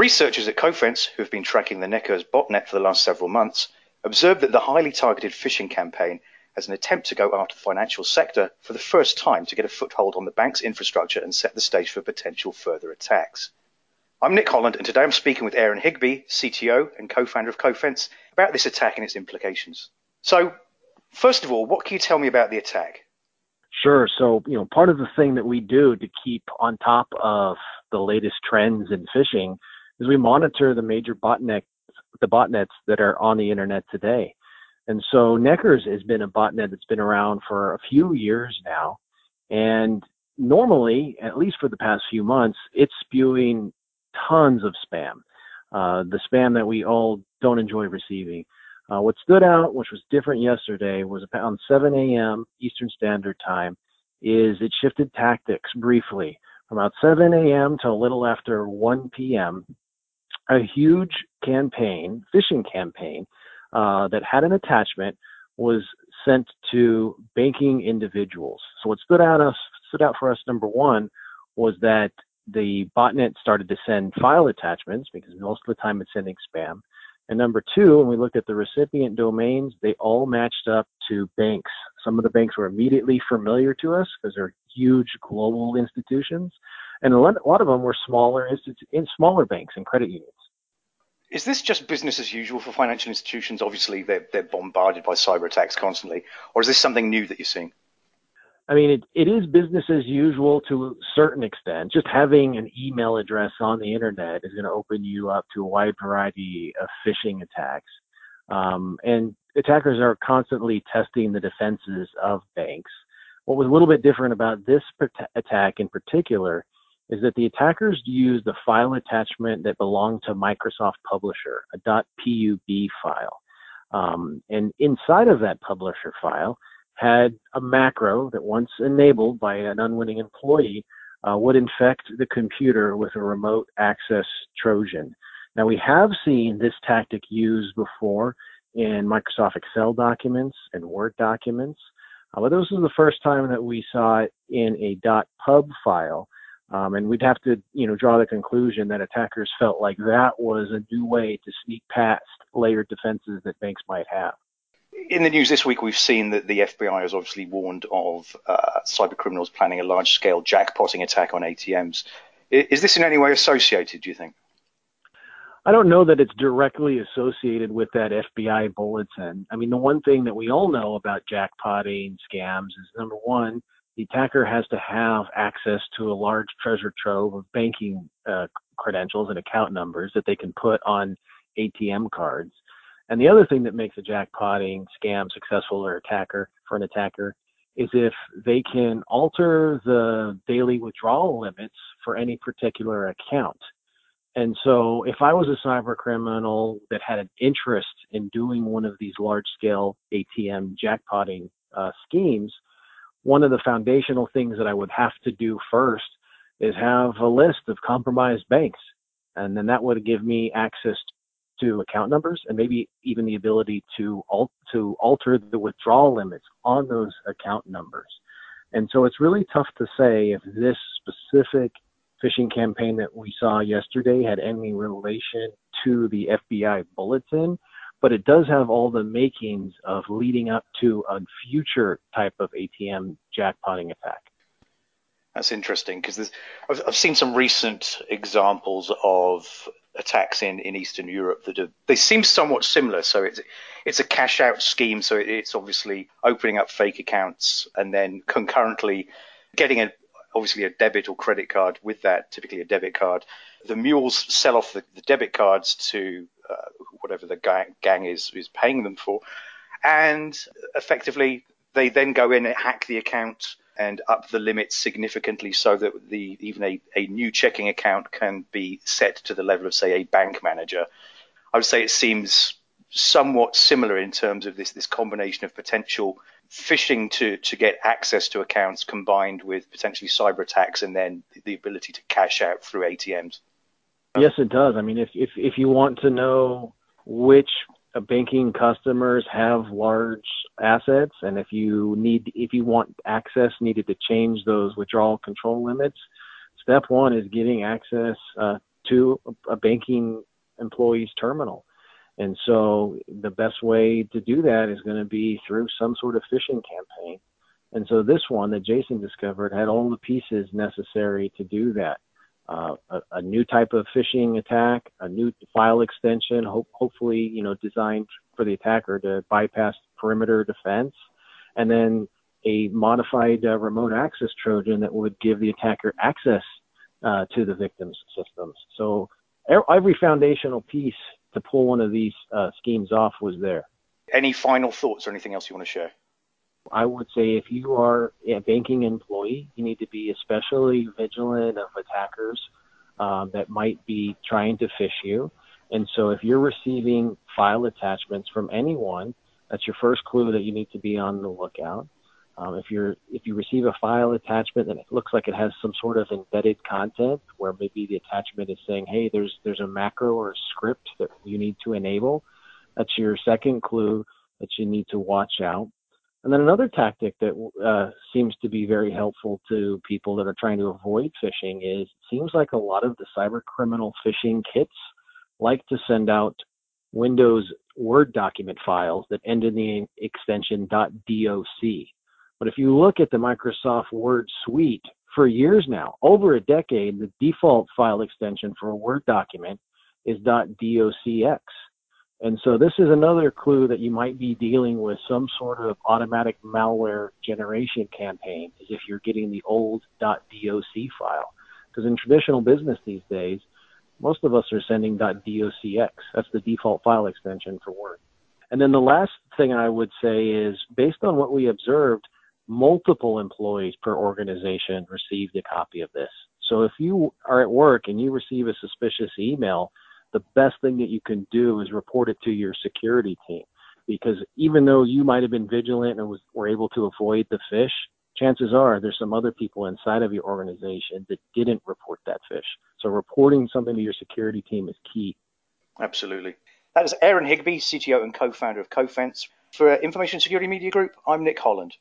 Researchers at Cofense, who have been tracking the Necurs botnet for the last several months, observed that the highly targeted phishing campaign as an attempt to go after the financial sector for the first time to get a foothold on the bank's infrastructure and set the stage for potential further attacks. I'm Nick Holland, and today I'm speaking with Aaron Higbee, CTO and co-founder of Cofense, about this attack and its implications. So, first of all, what can you tell me about the attack? Sure. So, you know, part of the thing that we do to keep on top of the latest trends in phishing is we monitor the major botnet the botnets that are on the internet today. And so Necurs has been a botnet that's been around for a few years now. And normally, at least for the past few months, it's spewing tons of spam. Uh, the spam that we all don't enjoy receiving. Uh, what stood out, which was different yesterday, was around 7 a.m. Eastern Standard Time, is it shifted tactics briefly from about 7 a.m. to a little after 1 p.m. A huge campaign, phishing campaign, uh, that had an attachment was sent to banking individuals. So what stood out us stood out for us number one was that the botnet started to send file attachments because most of the time it's sending spam. And number two, when we looked at the recipient domains, they all matched up to banks. Some of the banks were immediately familiar to us because they're huge global institutions, and a lot, of them were smaller institu- smaller banks and credit unions. Is this just business as usual for financial institutions? Obviously, they're, they're bombarded by cyber attacks constantly, or is this something new that you're seeing? I mean, it, it is business as usual to a certain extent. Just having an email address on the internet is going to open you up to a wide variety of phishing attacks. Um, and attackers are constantly testing the defenses of banks. What was a little bit different about this attack in particular is that the attackers used the file attachment that belonged to Microsoft Publisher, a .pub file. Um, and inside of that publisher file had a macro that once enabled by an unwitting employee uh, would infect the computer with a remote access Trojan. Now we have seen this tactic used before in Microsoft Excel documents and Word documents, uh, but this is the first time that we saw it in a .pub file um, and we'd have to, you know, draw the conclusion that attackers felt like that was a new way to sneak past layered defenses that banks might have. In the news this week, we've seen that the FBI has obviously warned of uh, cyber criminals planning a large-scale jackpotting attack on ATMs. Is this in any way associated? Do you think? I don't know that it's directly associated with that FBI bulletin. I mean, the one thing that we all know about jackpotting scams is number one, the attacker has to have access to a large treasure trove of banking uh, credentials and account numbers that they can put on ATM cards. And the other thing that makes a jackpotting scam successful or attacker for an attacker is if they can alter the daily withdrawal limits for any particular account. And so if I was a cyber criminal that had an interest in doing one of these large scale ATM jackpotting uh, schemes, one of the foundational things that I would have to do first is have a list of compromised banks. And then that would give me access to account numbers and maybe even the ability to, al- to alter the withdrawal limits on those account numbers. And so it's really tough to say if this specific phishing campaign that we saw yesterday had any relation to the FBI bulletin but it does have all the makings of leading up to a future type of ATM jackpotting attack. That's interesting because I've, I've seen some recent examples of attacks in, in Eastern Europe that they seem somewhat similar. So it's it's a cash out scheme. So it's obviously opening up fake accounts and then concurrently getting a obviously a debit or credit card with that, typically a debit card. The mules sell off the, the debit cards to uh, whatever the gang, gang is is paying them for, and effectively they then go in and hack the account and up the limits significantly so that the even a, a new checking account can be set to the level of say a bank manager. I would say it seems somewhat similar in terms of this this combination of potential phishing to to get access to accounts combined with potentially cyber attacks and then the ability to cash out through ATMs. Yes, it does. I mean, if if if you want to know which banking customers have large assets, and if you need if you want access needed to change those withdrawal control limits, step one is getting access uh, to a banking employee's terminal. And so the best way to do that is going to be through some sort of phishing campaign. And so this one that Jason discovered had all the pieces necessary to do that. Uh, a, a, new type of phishing attack, a new file extension, hope, hopefully, you know, designed for the attacker to bypass perimeter defense, and then a modified uh, remote access Trojan that would give the attacker access uh, to the victim's systems. So every foundational piece to pull one of these uh, schemes off was there. Any final thoughts or anything else you want to share? I would say if you are a banking employee, you need to be especially vigilant of attackers um, that might be trying to phish you. And so if you're receiving file attachments from anyone, that's your first clue that you need to be on the lookout. Um, if you're if you receive a file attachment and it looks like it has some sort of embedded content, where maybe the attachment is saying, "Hey, there's there's a macro or a script that you need to enable," that's your second clue that you need to watch out. And then another tactic that uh, seems to be very helpful to people that are trying to avoid phishing is it seems like a lot of the cyber criminal phishing kits like to send out Windows Word document files that end in the extension .doc. But if you look at the Microsoft Word suite for years now, over a decade, the default file extension for a Word document is .docx. And so this is another clue that you might be dealing with some sort of automatic malware generation campaign is if you're getting the old .doc file. Because in traditional business these days, most of us are sending .docx. That's the default file extension for Word. And then the last thing I would say is based on what we observed, multiple employees per organization received a copy of this. So if you are at work and you receive a suspicious email, the best thing that you can do is report it to your security team. Because even though you might have been vigilant and was, were able to avoid the phish, chances are there's some other people inside of your organization that didn't report that phish. So reporting something to your security team is key. Absolutely. That is Aaron Higbee, CTO and co-founder of Cofense. For Information Security Media Group, I'm Nick Holland.